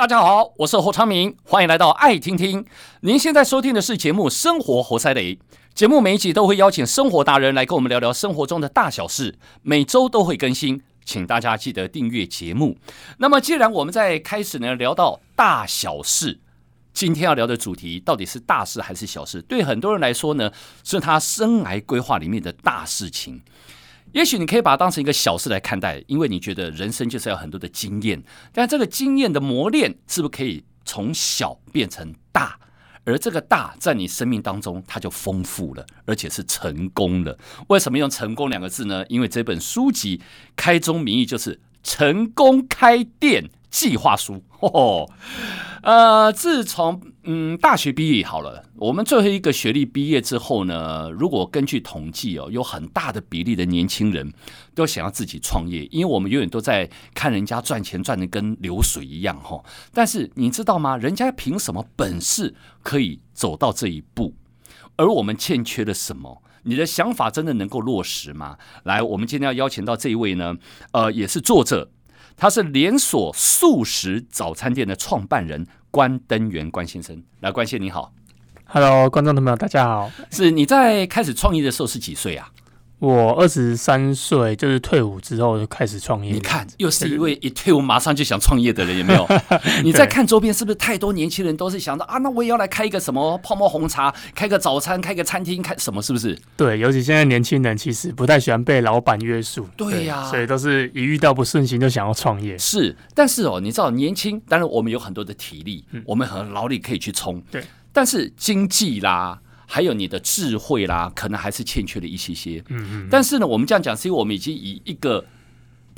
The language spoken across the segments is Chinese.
大家好，我是侯昌明，欢迎来到爱听听。您现在收听的是节目《生活活塞雷》，节目每一集都会邀请生活达人来跟我们聊聊生活中的大小事，每周都会更新，请大家记得订阅节目。那么，既然我们在开始呢聊到大小事，今天要聊的主题到底是大事还是小事？对很多人来说呢，是他生涯规划里面的大事情。也许你可以把它当成一个小事来看待，因为你觉得人生就是要很多的经验，但这个经验的磨练是不是可以从小变成大？而这个大在你生命当中，它就丰富了，而且是成功了。为什么用“成功”两个字呢？因为这本书籍开宗明义就是“成功开店”。计划书，哦，呃，自从嗯大学毕业好了，我们最后一个学历毕业之后呢，如果根据统计哦，有很大的比例的年轻人都想要自己创业，因为我们永远都在看人家赚钱赚的跟流水一样哈。但是你知道吗？人家凭什么本事可以走到这一步？而我们欠缺了什么？你的想法真的能够落实吗？来，我们今天要邀请到这一位呢，呃，也是作者。他是连锁素食早餐店的创办人关登元关先生，来，关先生你好，Hello，观众朋友大家好，是你在开始创业的时候是几岁啊？我二十三岁，就是退伍之后就开始创业。你看，又是一位一退伍马上就想创业的人，有没有？你在看周边是不是太多年轻人都是想到啊？那我也要来开一个什么泡沫红茶，开个早餐，开个餐厅，开什么？是不是？对，尤其现在年轻人其实不太喜欢被老板约束。对呀、啊，所以都是一遇到不顺心就想要创业。是，但是哦，你知道年轻，当然我们有很多的体力，嗯、我们很劳力可以去冲。对，但是经济啦。还有你的智慧啦，可能还是欠缺了一些些。嗯嗯。但是呢，我们这样讲，是因为我们已经以一个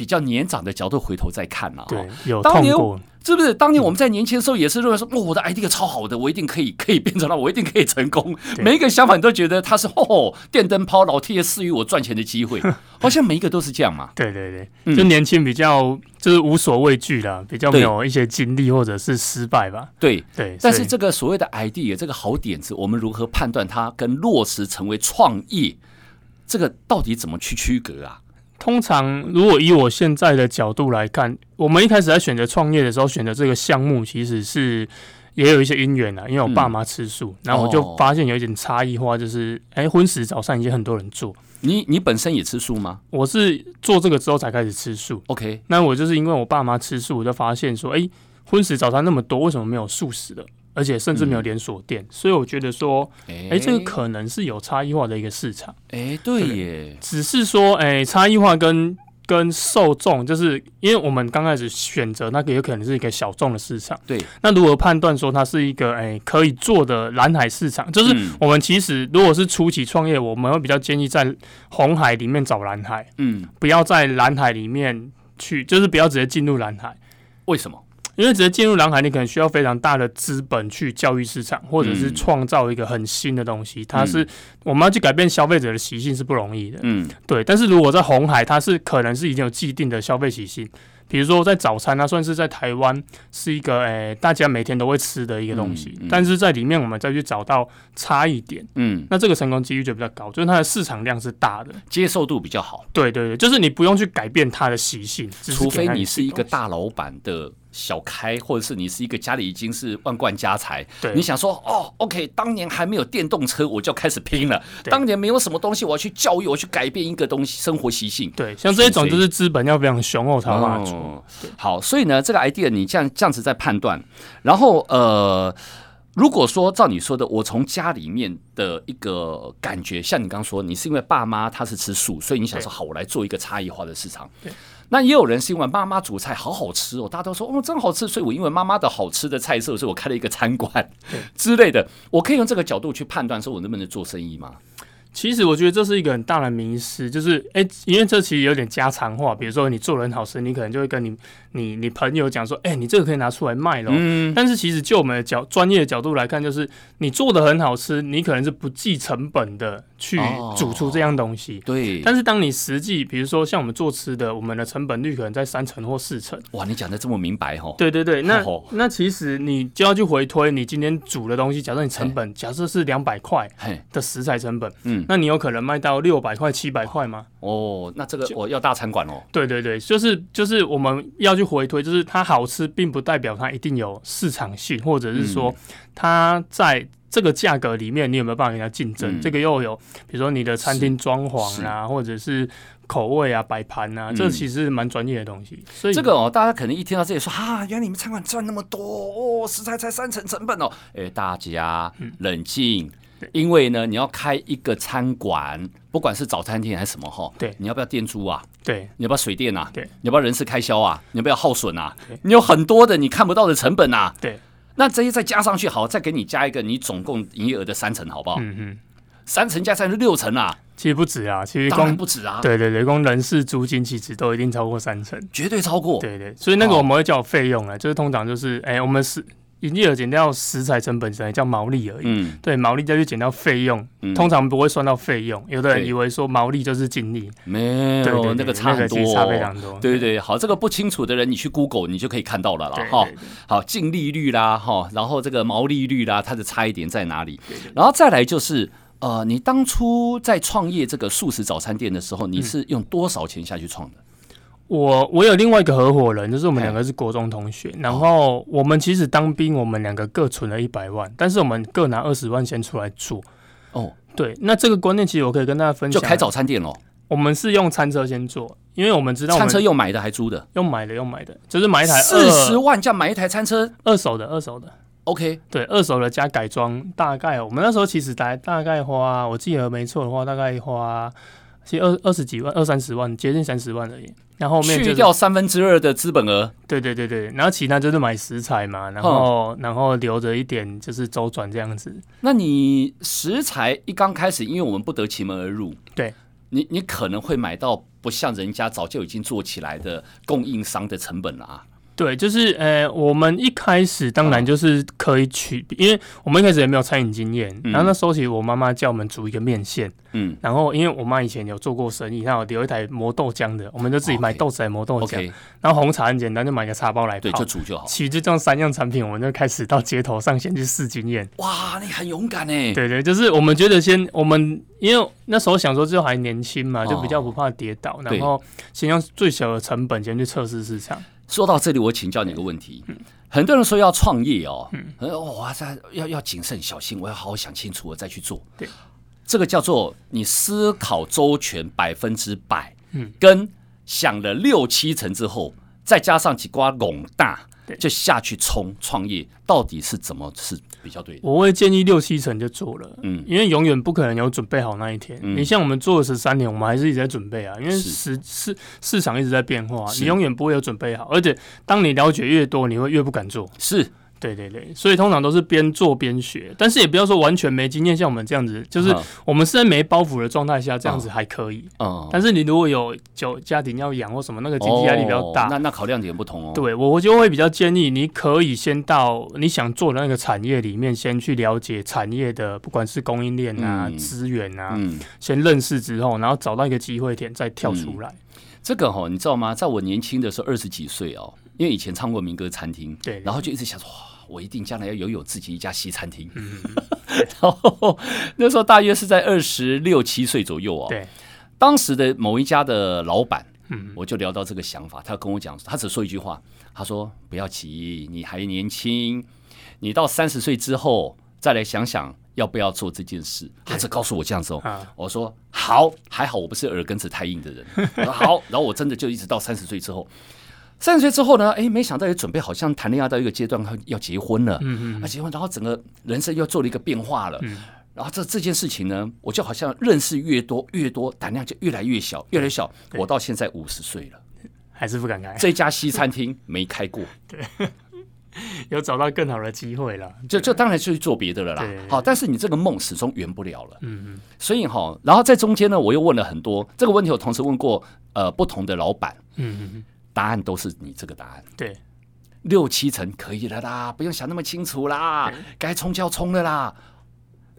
比较年长的角度回头再看了。对，有痛过。是不是当年我们在年轻的时候也是认为说，哦，我的 idea 超好的，我一定可以可以变成了，我一定可以成功。每一个想法你都觉得他是哦，电灯泡，老天爷赐予我赚钱的机会，好像每一个都是这样嘛。对对对，就年轻比较就是无所畏惧的，比较没有一些经历或者是失败吧。对对。但是这个所谓的 idea 这个好点子，我们如何判断它跟落实成为创业，这个到底怎么去区隔啊？通常，如果以我现在的角度来看，我们一开始在选择创业的时候，选择这个项目其实是也有一些因缘的。因为我爸妈吃素，然后我就发现有一点差异化，就是哎，荤食早餐已经很多人做。你你本身也吃素吗？我是做这个之后才开始吃素。OK，那我就是因为我爸妈吃素，我就发现说，哎，荤食早餐那么多，为什么没有素食的？而且甚至没有连锁店，嗯、所以我觉得说，哎、欸，这个可能是有差异化的一个市场。哎、欸，对耶，只是说，哎、欸，差异化跟跟受众，就是因为我们刚开始选择那个，有可能是一个小众的市场。对，那如何判断说它是一个哎、欸、可以做的蓝海市场？就是我们其实如果是初期创业，我们会比较建议在红海里面找蓝海，嗯，不要在蓝海里面去，就是不要直接进入蓝海。为什么？因为直接进入蓝海，你可能需要非常大的资本去教育市场，或者是创造一个很新的东西。它是我们要去改变消费者的习性是不容易的。嗯，对。但是如果在红海，它是可能是已经有既定的消费习性。比如说在早餐，它算是在台湾是一个诶、欸，大家每天都会吃的一个东西。但是在里面，我们再去找到差异点，嗯，那这个成功几率就比较高，就是它的市场量是大的，接受度比较好。对对对，就是你不用去改变它的习性，除非你是一个大老板的。小开，或者是你是一个家里已经是万贯家财，对，你想说哦，OK，当年还没有电动车，我就开始拼了。当年没有什么东西，我要去教育，我去改变一个东西生活习性。对，像这一种就是资本要非常雄厚才能做。哦、好，所以呢，这个 idea 你这样这样子在判断，然后呃，如果说照你说的，我从家里面的一个感觉，像你刚刚说，你是因为爸妈他是吃素，所以你想说好，我来做一个差异化的市场。对。那也有人是因为妈妈煮菜好好吃哦，大家都说哦真好吃，所以我因为妈妈的好吃的菜色，所以我开了一个餐馆之类的。我可以用这个角度去判断说我能不能做生意吗？其实我觉得这是一个很大的迷失，就是哎、欸，因为这其实有点家常话，比如说你做人好吃，你可能就会跟你你你朋友讲说，哎、欸，你这个可以拿出来卖咯。嗯。但是其实就我们的角专业的角度来看，就是你做的很好吃，你可能是不计成本的去煮出这样东西。哦、对。但是当你实际，比如说像我们做吃的，我们的成本率可能在三成或四成。哇，你讲的这么明白哦。对对对，那那其实你就要去回推，你今天煮的东西，假设你成本假设是两百块的食材成本，嗯。那你有可能卖到六百块、七百块吗？哦，那这个我要大餐馆哦。对对对，就是就是我们要去回推，就是它好吃，并不代表它一定有市场性，或者是说它在这个价格里面，你有没有办法跟它竞争？嗯、这个又有，比如说你的餐厅装潢啊，或者是口味啊、摆盘啊，这其实蛮专业的东西。所以这个哦，大家可能一听到这里说啊，原来你们餐馆赚那么多哦，食材才三成成本哦。哎，大家冷静。嗯因为呢，你要开一个餐馆，不管是早餐店还是什么哈，对，你要不要店租啊？对，你要不要水电啊？对，你要不要人事开销啊？你要不要耗损啊？你有很多的你看不到的成本啊。对，那这些再加上去，好，再给你加一个你总共营业额的三成，好不好？嗯嗯，三成加三是六成啊。其实不止啊，其实当然不止啊。对对对，光人事租金其实都一定超过三成，绝对超过。对对，所以那个我们会叫费用啊，就是通常就是哎，我们是。营业额减掉食材成本，才叫毛利而已。嗯，对，毛利再去减掉费用，通常不会算到费用。有的人以为说毛利就是净利，没有，那个差很多，差非常多。对对对，好，这个不清楚的人，你去 Google 你就可以看到了啦。哈。好，净利率啦，哈，然后这个毛利率啦，它的差异点在哪里？然后再来就是，呃，你当初在创业这个素食早餐店的时候，你是用多少钱下去创的？我我有另外一个合伙人，就是我们两个是国中同学，然后我们其实当兵，我们两个各存了一百万，但是我们各拿二十万先出来做。哦，对，那这个观念其实我可以跟大家分享，就开早餐店喽。我们是用餐车先做，因为我们知道餐车用买的还租的，用买的用买的，就是买一台四十万，这样买一台餐车，二手的二手的。OK，对，二手的加改装，大概我们那时候其实大大概花，我记得没错的话，大概花。其实二二十几万，二三十万，接近三十万而已。然后后面去掉三分之二的资本额。对对对对，然后其他就是买食材嘛，然后然后留着一点就是周转这样子。那你食材一刚开始，因为我们不得其门而入，对你你可能会买到不像人家早就已经做起来的供应商的成本了啊。对，就是呃，我们一开始当然就是可以取，因为我们一开始也没有餐饮经验，然后那时候其实我妈妈叫我们煮一个面线，嗯，然后因为我妈以前有做过生意，她有留一台磨豆浆的，我们就自己买豆子来磨豆浆，然后红茶很简单，就买个茶包来泡，对，就煮就好。其实就这样三样产品，我们就开始到街头上先去试经验。哇，你很勇敢哎！对对，就是我们觉得先，我们因为那时候想说就还年轻嘛，就比较不怕跌倒，然后先用最小的成本先去测试市场。说到这里，我请教你一个问题。很多人说要创业哦，哇，塞要要谨慎小心，我要好好想清楚，我再去做。对，这个叫做你思考周全百分之百，嗯，跟想了六七成之后，再加上几瓜拢大。就下去冲创业，到底是怎么是比较对的？我会建议六七成就做了，嗯，因为永远不可能有准备好那一天。嗯、你像我们做了十三年，我们还是一直在准备啊，因为市市市场一直在变化，你永远不会有准备好。而且当你了解越多，你会越不敢做。是。对对对，所以通常都是边做边学，但是也不要说完全没经验，像我们这样子，就是我们是在没包袱的状态下，这样子还可以。嗯，但是你如果有就家庭要养或什么，那个经济压力比较大，那那考量点不同哦。对，我就会比较建议你可以先到你想做的那个产业里面，先去了解产业的，不管是供应链啊、资源啊，先认识之后，然后找到一个机会点再跳出来。这个哈，你知道吗？在我年轻的时候，二十几岁哦，因为以前唱过民歌餐厅，对，然后就一直想说。我一定将来要拥有自己一家西餐厅。嗯、然后那时候大约是在二十六七岁左右哦。对，当时的某一家的老板，嗯，我就聊到这个想法，他跟我讲，他只说一句话，他说：“不要急，你还年轻，你到三十岁之后再来想想要不要做这件事。”他只告诉我这样子哦。啊、我说：“好，还好我不是耳根子太硬的人。”我说：“好。”然后我真的就一直到三十岁之后。三十岁之后呢？哎，没想到也准备好像谈恋爱到一个阶段，要结婚了。嗯嗯，啊，结婚，然后整个人生又做了一个变化了。嗯，然后这这件事情呢，我就好像认识越多越多，胆量就越来越小，越来越小。我到现在五十岁了，还是不敢开。这家西餐厅没开过。对，有找到更好的机会了，就就当然就去做别的了啦。好，但是你这个梦始终圆不了了。嗯嗯。所以哈，然后在中间呢，我又问了很多这个问题，我同时问过呃不同的老板。嗯嗯嗯。答案都是你这个答案，对，六七成可以了啦，不用想那么清楚啦，该冲就要冲的啦。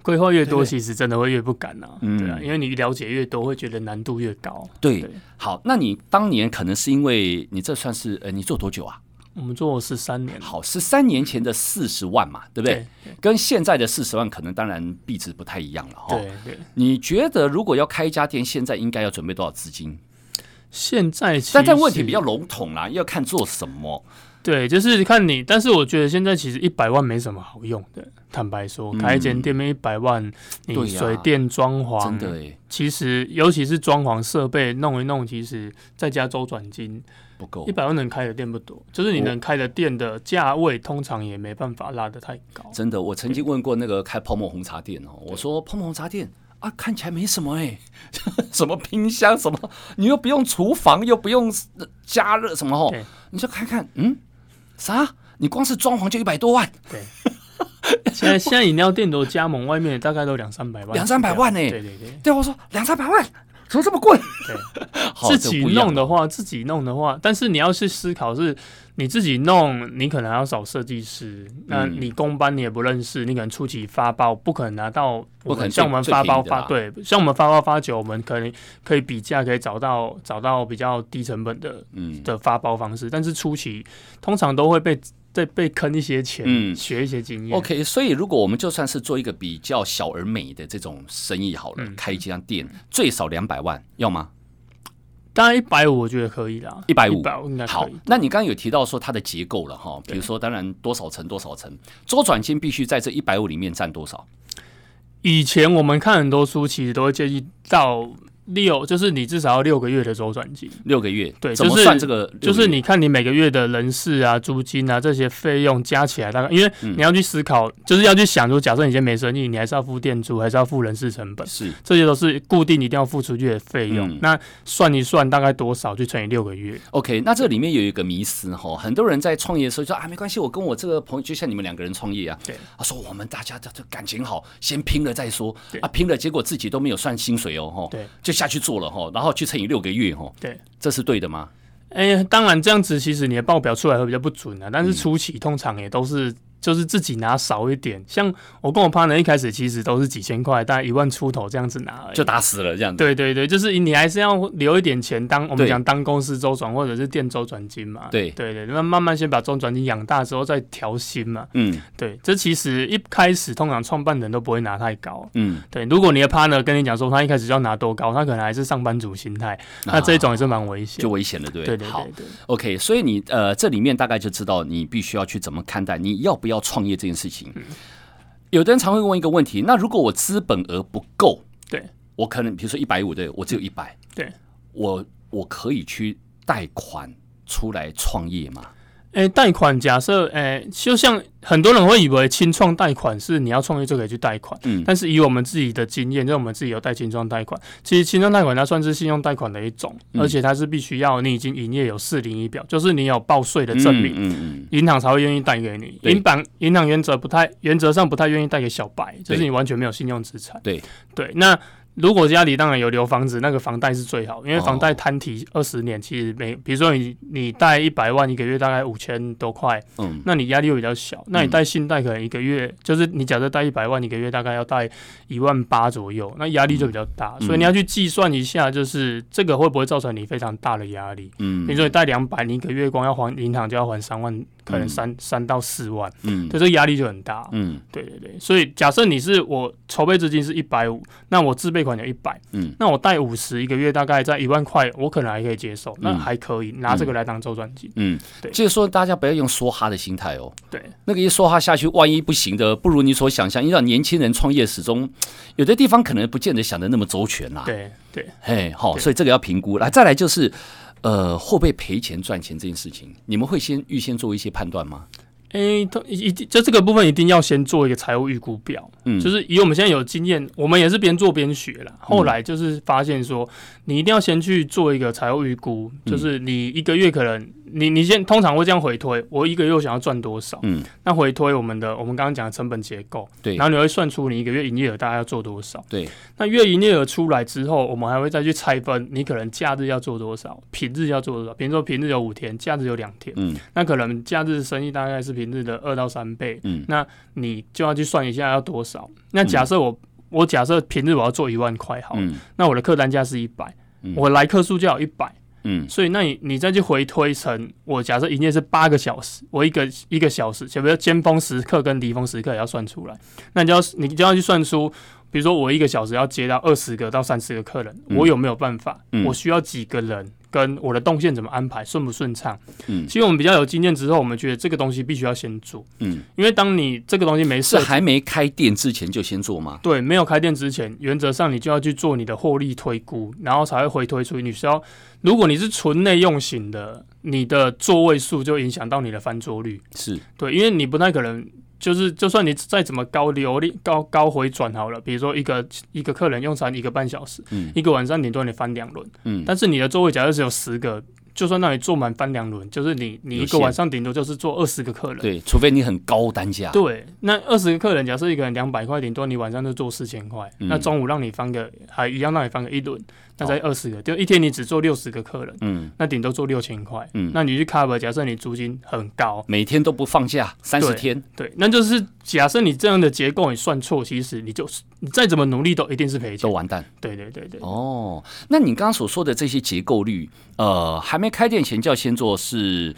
规划越多，其实真的会越不敢呐，对啊，因为你了解越多，会觉得难度越高。对，好，那你当年可能是因为你这算是呃，你做多久啊？我们做十三年。好，十三年前的四十万嘛，对不对？对，跟现在的四十万可能当然币值不太一样了哈。对对。你觉得如果要开一家店，现在应该要准备多少资金？现在，但这问题比较笼统啦，要看做什么。对，就是看你。但是我觉得现在其实一百万没什么好用的。坦白说，开一间店面一百万，水电装潢，真的其实尤其是装潢设备弄一弄，其实再加周转金不够，一百万能开的店不多。就是你能开的店的价位，通常也没办法拉得太高。真的，我曾经问过那个开泡沫红茶店哦，我说泡沫红茶店。啊，看起来没什么哎、欸，什么冰箱什么，你又不用厨房，又不用加热什么哦，你就看看，嗯，啥？你光是装潢就一百多万？对，现在现在饮料店都加盟，外面大概都两三百万，两三百万呢、欸？对对对，对我说两三百万。怎么这么贵？对，自己弄的话，自己弄的话，但是你要去思考，是你自己弄，你可能要找设计师，那你工班你也不认识，你可能初期发包不可能拿到，不可能像我们发包发对，像我们发包发酒，我们可能可以比价，可以找到找到比较低成本的的发包方式，但是初期通常都会被。再被坑一些钱，嗯，学一些经验。OK，所以如果我们就算是做一个比较小而美的这种生意好了，嗯、开一家店最少两百万，要吗？当然一百五我觉得可以啦，一百五应该。好，那你刚刚有提到说它的结构了哈，比如说当然多少层多少层，周转金必须在这一百五里面占多少？以前我们看很多书，其实都会建议到。六就是你至少要六个月的周转金，六个月对，怎么算这个？就是你看你每个月的人事啊、租金啊这些费用加起来大概，因为你要去思考，嗯、就是要去想说，假设你今天没生意，你还是要付店租，还是要付人事成本，是。这些都是固定一定要付出去的费用。嗯、那算一算大概多少，就乘以六个月。OK，那这里面有一个迷思哈，很多人在创业的时候说啊，没关系，我跟我这个朋友就像你们两个人创业啊，对，他说我们大家这这感情好，先拼了再说，啊，拼了结果自己都没有算薪水哦，哈，对，就下去做了哈。然后去乘以六个月，哈，对，这是对的吗？哎，当然这样子，其实你的报表出来会比较不准啊。但是初期通常也都是。就是自己拿少一点，像我跟我 partner 一开始其实都是几千块，大概一万出头这样子拿，就打死了这样子。对对对，就是你还是要留一点钱当我们讲当公司周转或者是店周转金嘛。对对对，那慢慢先把周转金养大之后再调薪嘛。嗯，对，这其实一开始通常创办人都不会拿太高。嗯，对，如果你的 partner 跟你讲说他一开始就要拿多高，他可能还是上班族心态，那这一种也是蛮危险，就危险了，对。对对对。好，OK，所以你呃这里面大概就知道你必须要去怎么看待你要不要创业这件事情。有的人常会问一个问题：那如果我资本额不够，对，我可能比如说一百五，对我只有一百，对，我我可以去贷款出来创业吗？诶，贷款假设，诶，就像很多人会以为清创贷款是你要创业就可以去贷款，嗯，但是以我们自己的经验，就我们自己有贷清创贷款，其实清创贷款它算是信用贷款的一种，嗯、而且它是必须要你已经营业有四零一表，就是你有报税的证明，嗯嗯，银、嗯、行才会愿意贷给你。银行银行原则不太原则上不太愿意贷给小白，就是你完全没有信用资产。对对，那。如果家里当然有留房子，那个房贷是最好，因为房贷摊提二十年，其实每比如说你你贷一百万，一个月大概五千多块，嗯，那你压力又比较小。那你贷信贷可能一个月，就是你假设贷一百万，一个月大概要贷一万八左右，那压力就比较大。所以你要去计算一下，就是这个会不会造成你非常大的压力？嗯，比如说你贷两百，你一个月光要还银行就要还三万。可能三三、嗯、到四万，嗯，对，这压力就很大，嗯，对对对，所以假设你是我筹备资金是一百五，那我自备款有一百，嗯，那我贷五十一个月大概在一万块，我可能还可以接受，那还可以、嗯、拿这个来当周转金，嗯，对，就是说大家不要用梭哈的心态哦，对，那个一梭哈下去，万一不行的，不如你所想象，因为年轻人创业始终有的地方可能不见得想的那么周全呐、啊，对对，嘿，好，所以这个要评估，来再来就是。呃，会不会赔钱赚钱这件事情，你们会先预先做一些判断吗？诶、欸，一定就这个部分一定要先做一个财务预估表，嗯，就是以我们现在有经验，我们也是边做边学了。后来就是发现说，你一定要先去做一个财务预估，就是你一个月可能。你你先通常会这样回推，我一个月我想要赚多少？嗯，那回推我们的我们刚刚讲的成本结构，对，然后你会算出你一个月营业额大概要做多少？对，那月营业额出来之后，我们还会再去拆分，你可能假日要做多少，平日要做多少？比如说平日有五天，假日有两天，嗯，那可能假日生意大概是平日的二到三倍，嗯，那你就要去算一下要多少？那假设我、嗯、我假设平日我要做一万块好，嗯，那我的客单价是一百，我来客数就要一百。嗯，所以那你你再去回推成，我假设营业是八个小时，我一个一个小时，就比如尖峰时刻跟离峰时刻也要算出来，那你就要你就要去算出，比如说我一个小时要接到二十个到三十个客人，嗯、我有没有办法？嗯、我需要几个人？跟我的动线怎么安排，顺不顺畅？嗯，其实我们比较有经验之后，我们觉得这个东西必须要先做。嗯，因为当你这个东西没事，还没开店之前就先做吗？对，没有开店之前，原则上你就要去做你的获利推估，然后才会回推出。你需要，如果你是纯内用型的，你的座位数就影响到你的翻桌率。是对，因为你不太可能。就是，就算你再怎么高流利、高高回转好了，比如说一个一个客人用餐一个半小时，嗯、一个晚上顶多你翻两轮，嗯、但是你的座位假设只有十个。就算让你坐满翻两轮，就是你你一个晚上顶多就是坐二十个客人。对，除非你很高单价。对，那二十个客人，假设一个人两百块，顶多你晚上就坐四千块。嗯、那中午让你翻个，还一样让你翻个一轮，那在二十个，就一天你只做六十个客人。嗯。那顶多做六千块。嗯。那你去 cover，假设你租金很高，每天都不放假，三十天。对，那就是假设你这样的结构你算错，其实你就是你再怎么努力都一定是赔钱，都完蛋。对对对对。哦，那你刚刚所说的这些结构率，呃，还没开店前就要先做是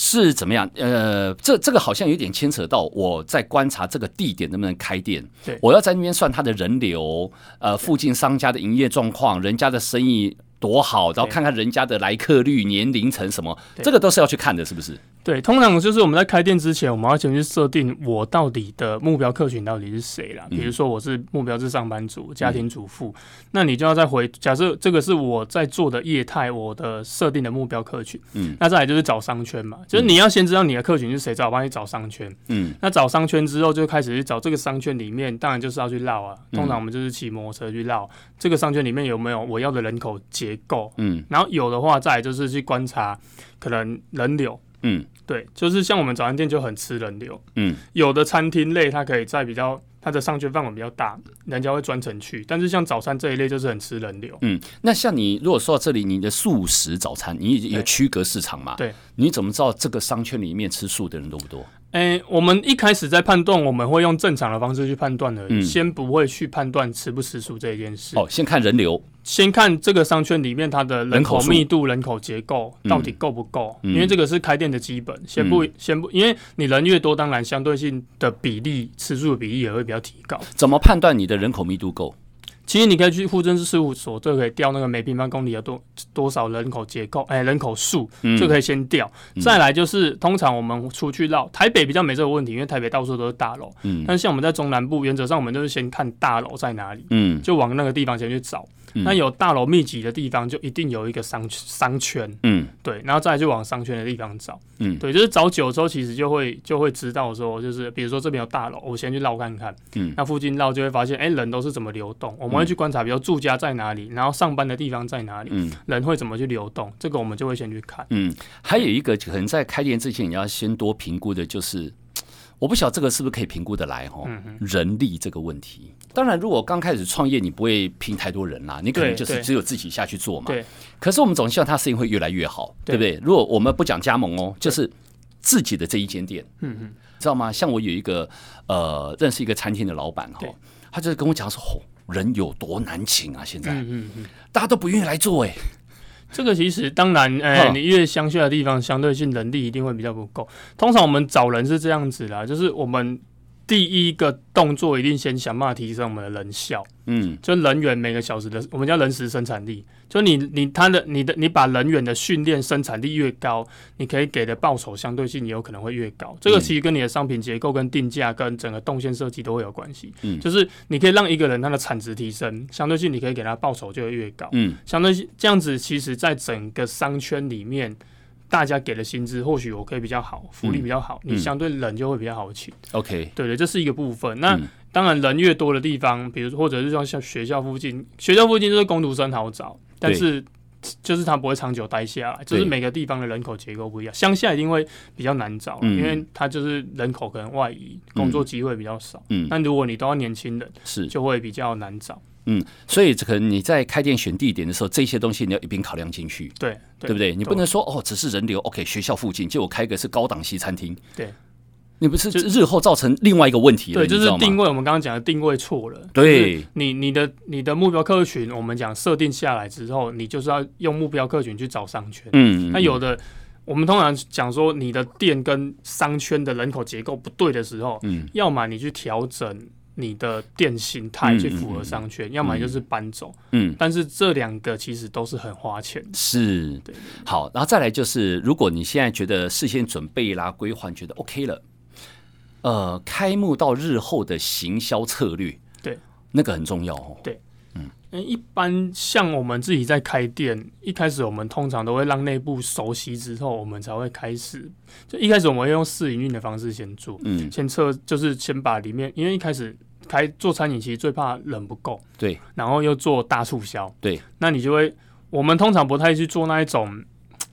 是怎么样？呃，这这个好像有点牵扯到我在观察这个地点能不能开店。对，我要在那边算他的人流，呃，附近商家的营业状况，人家的生意多好，然后看看人家的来客率、年龄层什么，这个都是要去看的，是不是？对，通常就是我们在开店之前，我们要先去设定我到底的目标客群到底是谁啦。比如说我是目标是上班族、家庭主妇，嗯、那你就要再回假设这个是我在做的业态，我的设定的目标客群。嗯，那再来就是找商圈嘛，就是你要先知道你的客群是谁，找帮你找商圈。嗯，那找商圈之后，就开始去找这个商圈里面，当然就是要去绕啊。通常我们就是骑摩托车去绕这个商圈里面有没有我要的人口结构。嗯，然后有的话，再来就是去观察可能人流。嗯，对，就是像我们早餐店就很吃人流。嗯，有的餐厅类它可以在比较它的商圈范围比较大，人家会专程去。但是像早餐这一类就是很吃人流。嗯，那像你如果说到这里，你的素食早餐，你有区隔市场嘛？对，你怎么知道这个商圈里面吃素的人多不多？诶、欸，我们一开始在判断，我们会用正常的方式去判断的，嗯、先不会去判断吃不吃素这一件事。哦，先看人流，先看这个商圈里面它的人口密度、人口结构到底够不够，嗯、因为这个是开店的基本。先不，嗯、先不，因为你人越多，当然相对性的比例吃素的比例也会比较提高。怎么判断你的人口密度够？其实你可以去户政事务所，这可以调那个每平方公里有多多少人口结构，哎，人口数，就可以先调。嗯、再来就是，通常我们出去绕台北比较没这个问题，因为台北到处都是大楼。嗯。但是像我们在中南部，原则上我们就是先看大楼在哪里，嗯，就往那个地方先去找。那有大楼密集的地方，就一定有一个商商圈，嗯，对，然后再来就往商圈的地方找，嗯，对，就是找久之后，其实就会就会知道说，就是比如说这边有大楼，我先去绕看看，嗯，那附近绕就会发现，哎，人都是怎么流动，我们会去观察，比如住家在哪里，然后上班的地方在哪里，嗯，人会怎么去流动，这个我们就会先去看，嗯，还有一个可能在开店之前你要先多评估的就是。我不晓得这个是不是可以评估得来哈？人力这个问题，当然，如果刚开始创业，你不会拼太多人啦，你可能就是只有自己下去做嘛。对。可是我们总希望他生意会越来越好，对不对？如果我们不讲加盟哦，就是自己的这一间店，嗯嗯，知道吗？像我有一个呃认识一个餐厅的老板哈，他就是跟我讲说，吼，人有多难请啊，现在，嗯嗯，大家都不愿意来做哎。这个其实当然，哎、欸，你越乡下的地方，相对性人力一定会比较不够。通常我们找人是这样子的，就是我们。第一个动作一定先想办法提升我们的人效，嗯，就人员每个小时的我们叫人时生产力，就你你他的你的你把人员的训练生产力越高，你可以给的报酬相对性也有可能会越高。这个其实跟你的商品结构、跟定价、跟整个动线设计都会有关系。嗯，就是你可以让一个人他的产值提升，相对性你可以给他报酬就会越高。嗯，相对这样子，其实在整个商圈里面。大家给的薪资或许我可以比较好，福利比较好，嗯、你相对人就会比较好请。OK，、嗯、对对，这是一个部分。那、嗯、当然人越多的地方，比如说或者是说像学校附近，学校附近就是工读生好找，但是就是他不会长久待下来，就是每个地方的人口结构不一样。乡下一定会比较难找，嗯、因为他就是人口可能外移，工作机会比较少。嗯，但如果你都要年轻人，是就会比较难找。嗯，所以这可能你在开店选地点的时候，这些东西你要一并考量进去，对，对，对不对？你不能说哦，只是人流，OK，学校附近，就我开个是高档西餐厅，对，你不是就日后造成另外一个问题了？对，就是定位，我们刚刚讲的定位错了。对，你你的你的目标客群，我们讲设定下来之后，你就是要用目标客群去找商圈。嗯，那有的我们通常讲说，你的店跟商圈的人口结构不对的时候，嗯，要么你去调整。你的店形态去符合商圈，要么就是搬走。嗯，但是这两个其实都是很花钱的。是，对。好，然后再来就是，如果你现在觉得事先准备啦、规划，觉得 OK 了，呃，开幕到日后的行销策略，对，那个很重要哦。对。嗯，一般像我们自己在开店，一开始我们通常都会让内部熟悉之后，我们才会开始。就一开始我们会用试营运的方式先做，嗯，先测，就是先把里面，因为一开始开做餐饮，其实最怕人不够，对，然后又做大促销，对，那你就会，我们通常不太去做那一种。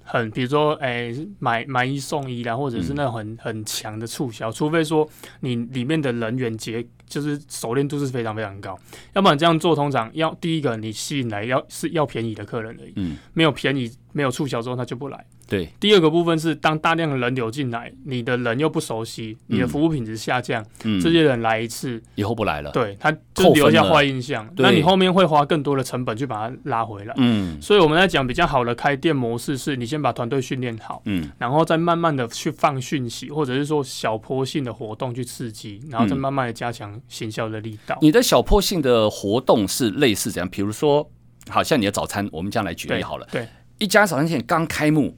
很，比如说，哎、欸，买买一送一啦，或者是那种很很强的促销，除非说你里面的人员结就是熟练度是非常非常高，要不然这样做通常要第一个你吸引来要是要便宜的客人而已，嗯，没有便宜没有促销之后他就不来。对，第二个部分是当大量的人流进来，你的人又不熟悉，你的服务品质下降，嗯，这些人来一次以后不来了，对，他就留下坏印象，那你后面会花更多的成本去把它拉回来，嗯，所以我们在讲比较好的开店模式是，你先把团队训练好，嗯，然后再慢慢的去放讯息，或者是说小坡性的活动去刺激，然后再慢慢的加强行销的力道。你的小坡性的活动是类似怎样？比如说，好像你的早餐，我们这样来举例好了，对，一家早餐店刚开幕。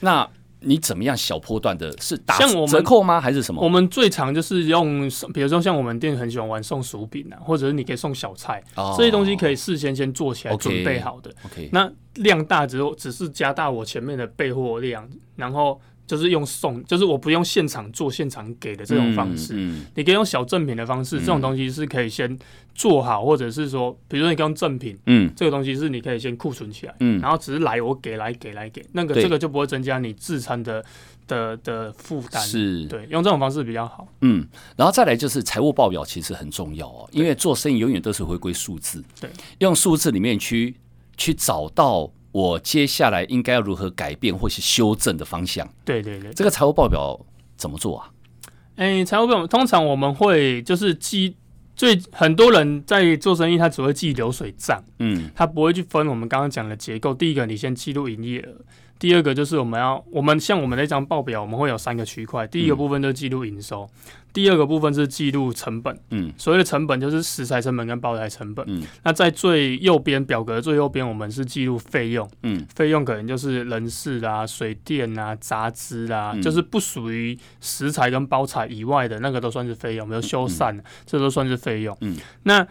那你怎么样小波段的是打折扣吗？还是什么？我们最常就是用，比如说像我们店很喜欢玩送薯饼啊，或者是你可以送小菜，哦、这些东西可以事先先做起来准备好的。OK，那量大之后只是加大我前面的备货量，然后。就是用送，就是我不用现场做、现场给的这种方式，嗯嗯、你可以用小赠品的方式，嗯、这种东西是可以先做好，或者是说，比如说你可以用赠品，嗯，这个东西是你可以先库存起来，嗯，然后只是来我给来给来给，那个这个就不会增加你自餐的的的负担，是。对，用这种方式比较好，嗯，然后再来就是财务报表其实很重要哦，因为做生意永远都是回归数字，对，用数字里面去去找到。我接下来应该要如何改变或是修正的方向？对对对，这个财务报表怎么做啊？哎、欸，财务报表通常我们会就是记，最很多人在做生意，他只会记流水账，嗯，他不会去分我们刚刚讲的结构。第一个，你先记录营业额。第二个就是我们要，我们像我们那张报表，我们会有三个区块。第一个部分就是记录营收，嗯、第二个部分是记录成本。嗯，所谓的成本就是食材成本跟包材成本。嗯，那在最右边表格最右边，我们是记录费用。嗯，费用可能就是人事啊、水电啊、杂支啊，嗯、就是不属于食材跟包材以外的那个都算是费用，比如修缮，嗯、这都算是费用。嗯，那。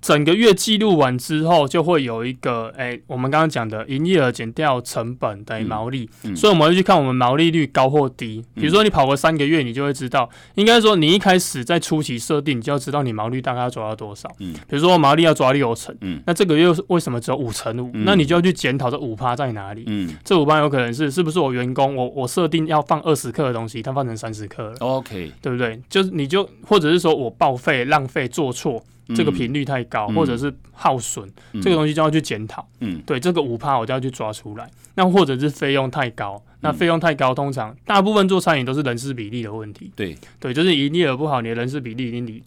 整个月记录完之后，就会有一个，哎、欸，我们刚刚讲的营业额减掉成本等于毛利，嗯嗯、所以我们会去看我们毛利率高或低。比如说你跑个三个月，你就会知道，应该说你一开始在初期设定，你就要知道你毛利大概要抓到多少。嗯，比如说毛利要抓六成，嗯，那这个月为什么只有五成五？嗯、那你就要去检讨这五趴在哪里？嗯，这五趴有可能是是不是我员工，我我设定要放二十克的东西，他放成三十克了。OK，对不对？就是你就或者是说我报废、浪费、做错。这个频率太高，嗯、或者是耗损，嗯、这个东西就要去检讨。嗯，对，这个五趴我就要去抓出来。那或者是费用太高，那费用太高，通常大部分做餐饮都是人事比例的问题。对，对，就是营业额不好，你的人事比例已经提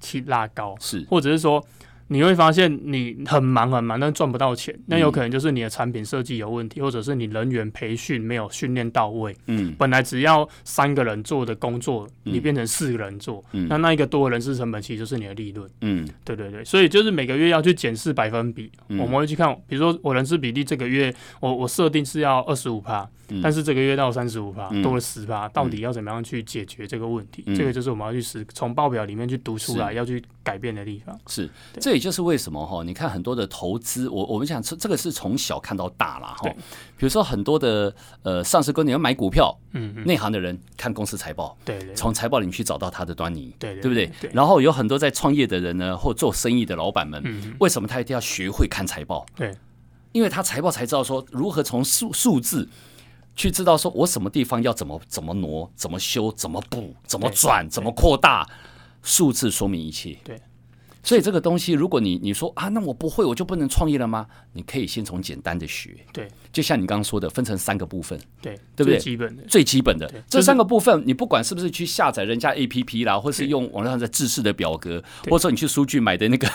提拉高，是，或者是说。你会发现你很忙很忙，但赚不到钱，那有可能就是你的产品设计有问题，或者是你人员培训没有训练到位。嗯，本来只要三个人做的工作，你变成四个人做，嗯，那那一个多的人事成本其实就是你的利润。嗯，对对对，所以就是每个月要去检视百分比，我们会去看，比如说我人事比例这个月我我设定是要二十五趴。但是这个月到三十五趴，多了十趴，到底要怎么样去解决这个问题？这个就是我们要去实从报表里面去读出来，要去改变的地方。是，这也就是为什么哈，你看很多的投资，我我们想这这个是从小看到大了哈。比如说很多的呃上市公司要买股票，嗯，内行的人看公司财报，对，从财报里面去找到它的端倪，对，对不对？然后有很多在创业的人呢，或做生意的老板们，为什么他一定要学会看财报？对，因为他财报才知道说如何从数数字。去知道说，我什么地方要怎么怎么挪，怎么修，怎么补，怎么转，怎么扩大，数字说明一切。对，所以这个东西，如果你你说啊，那我不会，我就不能创业了吗？你可以先从简单的学。对，就像你刚刚说的，分成三个部分。对，对不对？最基本的，最基本的对这三个部分，你不管是不是去下载人家 APP 啦，或是用网络上的制式的表格，或者说你去书局买的那个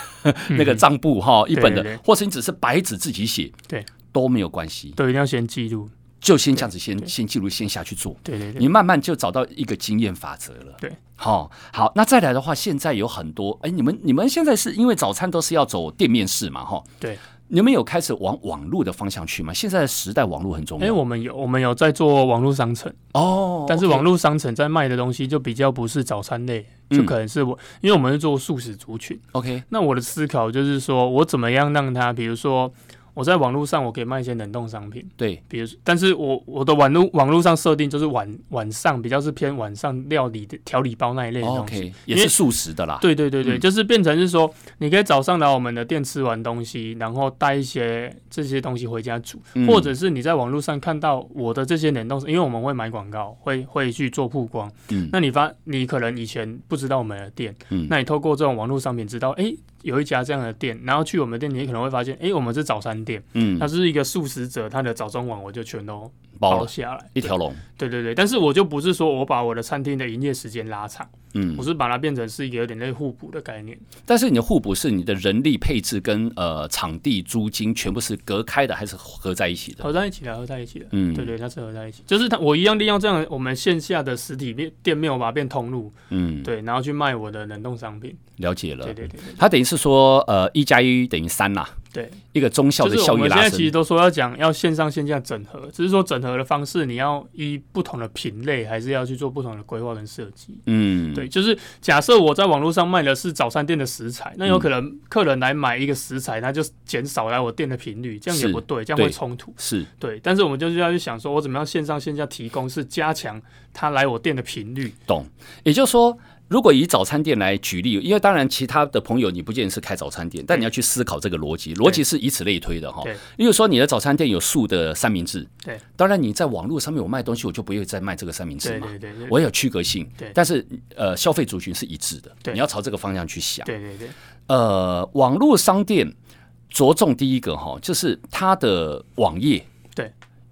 那个账簿哈，一本的，或是你只是白纸自己写，对，都没有关系。对，一定要先记录。就先这样子先，先先记录，先下去做。对对对，你慢慢就找到一个经验法则了。对，好、哦，好，那再来的话，现在有很多，哎，你们你们现在是因为早餐都是要走店面式嘛，哈。对，你们有开始往网络的方向去吗？现在的时代，网络很重要。哎，我们有，我们有在做网络商城哦，但是网络商城在卖的东西就比较不是早餐类，嗯、就可能是我，因为我们是做素食族群。OK，那我的思考就是说，我怎么样让它，比如说。我在网络上，我可以卖一些冷冻商品，对，比如，但是我我的网络网络上设定就是晚晚上比较是偏晚上料理的调理包那一类的东西，也是素食的啦。对对对对，就是变成是说，你可以早上来我们的店吃完东西，然后带一些这些东西回家煮，或者是你在网络上看到我的这些冷冻，因为我们会买广告，会会去做曝光，嗯，那你发你可能以前不知道我们的店，嗯，那你透过这种网络商品知道，哎。有一家这样的店，然后去我们店，你可能会发现，哎，我们是早餐店，嗯，它是一个素食者，他的早中晚我就全都包下来，一条龙，对对对，但是我就不是说我把我的餐厅的营业时间拉长，嗯，我是把它变成是一个有点类互补的概念。但是你的互补是你的人力配置跟呃场地租金全部是隔开的，还是合在一起的？合在一起的，合在一起的，嗯，对对，它是合在一起，就是它我一样利用这样我们线下的实体店店面，我把它变通路，嗯，对，然后去卖我的冷冻商品。了解了，对对对，它等于是说，呃，一加一等于三呐。对，一个中效的效益拉升。我们现在其实都说要讲要线上线下整合，只是说整合的方式，你要依不同的品类，还是要去做不同的规划跟设计。嗯，对，就是假设我在网络上卖的是早餐店的食材，那有可能客人来买一个食材，他就减少来我店的频率，这样也不对，这样会冲突。是对，但是我们就是要去想说，我怎么样线上线下提供是加强他来我店的频率。懂，也就是说。如果以早餐店来举例，因为当然其他的朋友你不见得是开早餐店，但你要去思考这个逻辑，逻辑是以此类推的哈。例如说你的早餐店有素的三明治，对，当然你在网络上面我卖东西，我就不会再卖这个三明治嘛，对对对，我有区隔性，对，但是呃消费族群是一致的，你要朝这个方向去想，对对对，呃，网络商店着重第一个哈，就是它的网页，对。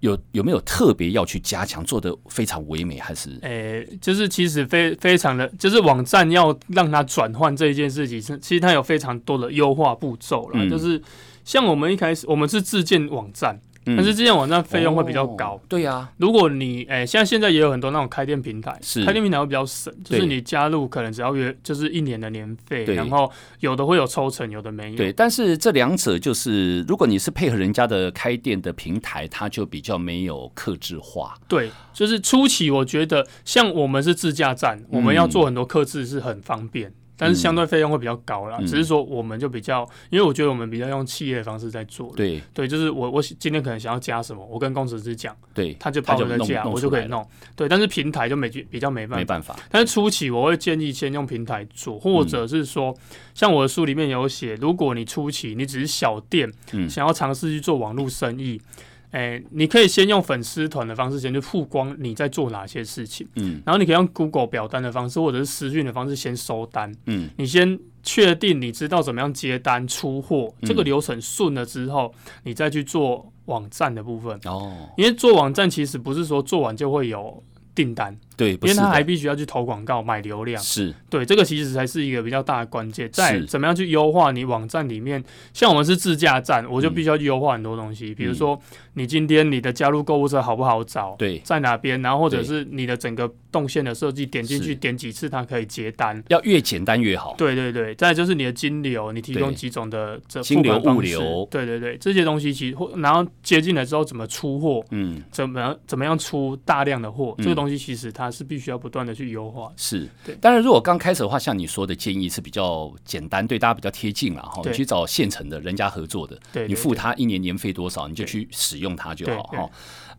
有有没有特别要去加强，做的非常唯美，还是？诶、欸，就是其实非非常的，就是网站要让它转换这一件事情，是其实它有非常多的优化步骤了。嗯、就是像我们一开始，我们是自建网站。但是这些网站费用会比较高。哦、对呀、啊，如果你诶，像现在也有很多那种开店平台，是开店平台会比较省，就是你加入可能只要约就是一年的年费，然后有的会有抽成，有的没有。对，但是这两者就是，如果你是配合人家的开店的平台，它就比较没有克制化。对，就是初期我觉得像我们是自驾站，我们要做很多克制是很方便。嗯但是相对费用会比较高啦，嗯、只是说我们就比较，因为我觉得我们比较用企业的方式在做。对对，就是我我今天可能想要加什么，我跟工程师讲，对，他就帮我在加，我就可以弄。对，但是平台就没比较没办法。没办法。但是初期我会建议先用平台做，或者是说，嗯、像我的书里面有写，如果你初期你只是小店，嗯、想要尝试去做网络生意。哎、欸，你可以先用粉丝团的方式先去曝光你在做哪些事情，嗯，然后你可以用 Google 表单的方式或者是私讯的方式先收单，嗯，你先确定你知道怎么样接单出货，这个流程顺了之后，你再去做网站的部分。哦，因为做网站其实不是说做完就会有。订单对，因为他还必须要去投广告买流量，是。对，这个其实才是一个比较大的关键，在怎么样去优化你网站里面，像我们是自驾站，我就必须要去优化很多东西，比如说你今天你的加入购物车好不好找，对，在哪边，然后或者是你的整个动线的设计，点进去点几次它可以接单，要越简单越好，对对对，再就是你的金流，你提供几种的这金流物流，对对对，这些东西其实然后接进来之后怎么出货，嗯，怎么样怎么样出大量的货，这个东西其实它是。必须要不断的去优化，是对。当然，如果刚开始的话，像你说的建议是比较简单，对大家比较贴近了哈。你去找现成的人家合作的，对，你付他一年年费多少，你就去使用它就好哈。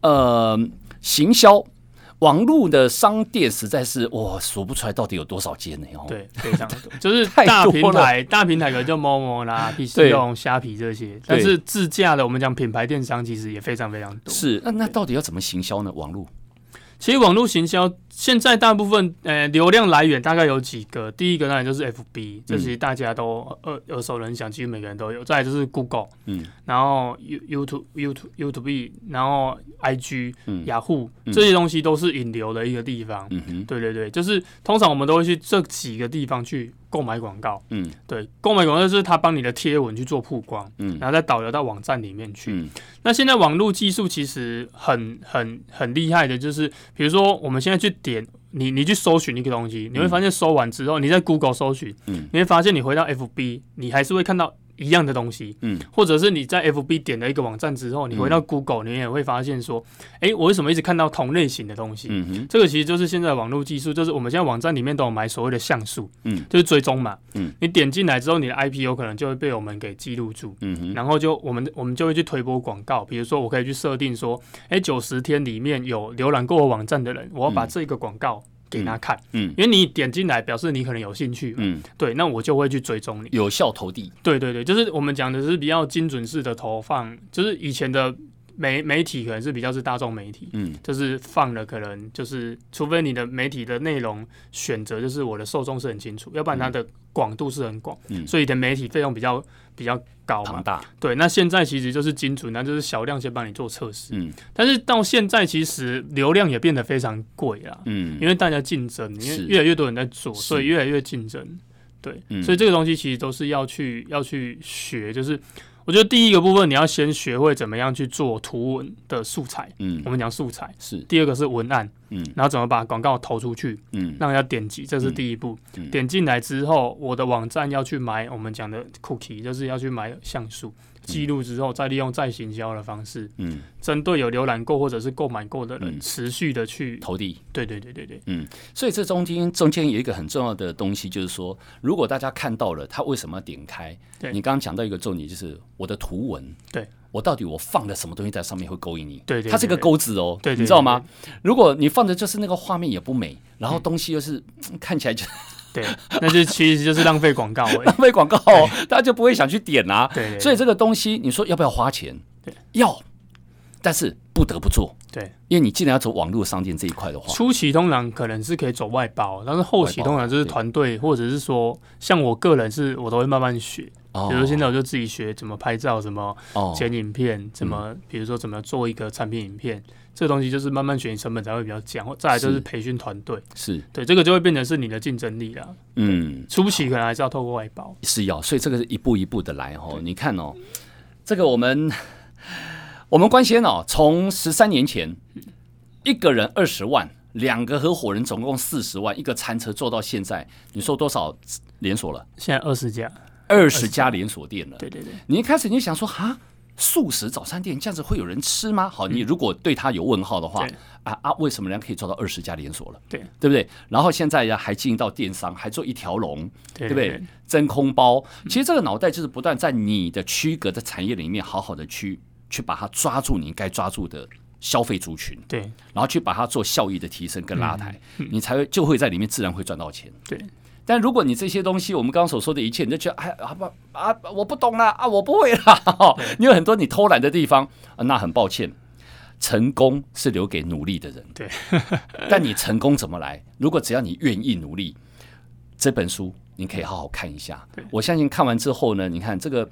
呃，行销网络的商店实在是哇，数不出来到底有多少间呢？对，非常多，就是大平台，大平台可能就 Momo 啦、PC 用虾皮这些，但是自驾的，我们讲品牌电商其实也非常非常多。是，那那到底要怎么行销呢？网络？其实网络行销现在大部分呃流量来源大概有几个，第一个当然就是 FB，这其实大家都耳耳熟能详，几乎每个人都有。再来就是 Google，嗯，然后 You YouTube YouTube YouTube，然后 IG，嗯，雅虎这些东西都是引流的一个地方。嗯哼，对对对，就是通常我们都会去这几个地方去。购买广告，嗯，对，购买广告就是他帮你的贴文去做曝光，嗯，然后再导流到网站里面去。嗯，那现在网络技术其实很很很厉害的，就是比如说我们现在去点你，你去搜寻一个东西，你会发现搜完之后，你在 Google 搜寻，嗯，你会发现你回到 FB，你还是会看到。一样的东西，嗯，或者是你在 FB 点了一个网站之后，你回到 Google，你也会发现说，哎、欸，我为什么一直看到同类型的东西？嗯哼，这个其实就是现在网络技术，就是我们现在网站里面都有买所谓的像素，嗯，就是追踪嘛，嗯，你点进来之后，你的 IP 有可能就会被我们给记录住，嗯哼，然后就我们我们就会去推播广告，比如说我可以去设定说，哎、欸，九十天里面有浏览过我网站的人，我要把这个广告。给他看，嗯，因为你点进来，表示你可能有兴趣，嗯，对，那我就会去追踪你，有效投递，对对对，就是我们讲的是比较精准式的投放，就是以前的媒媒体可能是比较是大众媒体，嗯，就是放了可能就是，除非你的媒体的内容选择就是我的受众是很清楚，要不然它的广度是很广，嗯，所以的媒体费用比较。比较高嘛，大。对，那现在其实就是精准，那就是小量先帮你做测试，嗯，但是到现在其实流量也变得非常贵了，嗯，因为大家竞争，因为越来越多人在做，所以越来越竞争，对，所以这个东西其实都是要去要去学，就是。我觉得第一个部分你要先学会怎么样去做图文的素材，嗯，我们讲素材是。第二个是文案，嗯，然后怎么把广告投出去，嗯，让人家点击，这是第一步。嗯，点进来之后，我的网站要去买我们讲的 cookie，就是要去买像素。记录之后，再利用再行销的方式，嗯，针对有浏览过或者是购买过的人，持续的去投递。对对对对对，嗯，所以这中间中间有一个很重要的东西，就是说，如果大家看到了，他为什么要点开？对，你刚刚讲到一个重点，就是我的图文，对，我到底我放了什么东西在上面会勾引你？对对，它是个钩子哦，对，你知道吗？如果你放的就是那个画面也不美，然后东西又是看起来就。对，那就其实就是浪费广告，浪费广告，大家就不会想去点啊。对，所以这个东西，你说要不要花钱？对，要，但是不得不做。对，因为你既然要走网络商店这一块的话，初期通常可能是可以走外包，但是后期通常就是团队，或者是说，像我个人是，我都会慢慢学。比如现在我就自己学怎么拍照，怎么剪影片，怎么，比如说怎么做一个产品影片。这个东西就是慢慢学习成本才会比较降，再来就是培训团队，是对这个就会变成是你的竞争力了。嗯，初期可能还是要透过外包，是要，所以这个是一步一步的来哦。你看哦，这个我们我们关先哦，从十三年前一个人二十万，两个合伙人总共四十万，一个餐车做到现在，你说多少连锁了？现在二十家，二十家连锁店了。对对对，你一开始你就想说哈。素食早餐店这样子会有人吃吗？好，你如果对他有问号的话，啊啊，为什么人家可以做到二十家连锁了？对，对不对？然后现在呀，还经营到电商，还做一条龙，对不对？真空包，其实这个脑袋就是不断在你的区隔的产业里面，好好的去去把它抓住你该抓住的消费族群，对，然后去把它做效益的提升跟拉抬，你才会就会在里面自然会赚到钱，对。但如果你这些东西，我们刚刚所说的一切，你就觉得哎啊不啊，我不懂了啊，我不会了。你有很多你偷懒的地方，那很抱歉，成功是留给努力的人。对，但你成功怎么来？如果只要你愿意努力，这本书你可以好好看一下。我相信看完之后呢，你看这个。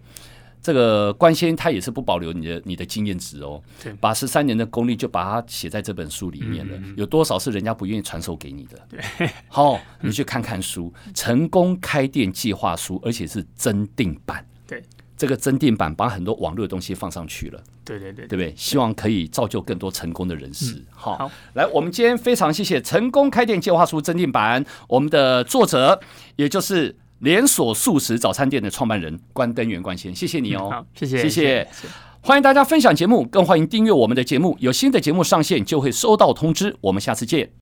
这个关先他也是不保留你的你的经验值哦，对，把十三年的功力就把它写在这本书里面了。嗯嗯嗯，有多少是人家不愿意传授给你的？对，好，你去看看书，《成功开店计划书》，而且是增订版。对，这个增订版把很多网络的东西放上去了。对对对，对不对？希望可以造就更多成功的人士。好，来，我们今天非常谢谢《成功开店计划书》增订版，我们的作者也就是。连锁素食早餐店的创办人关登元关先，谢谢你哦，好，谢谢，谢谢，欢迎大家分享节目，更欢迎订阅我们的节目，有新的节目上线就会收到通知，我们下次见。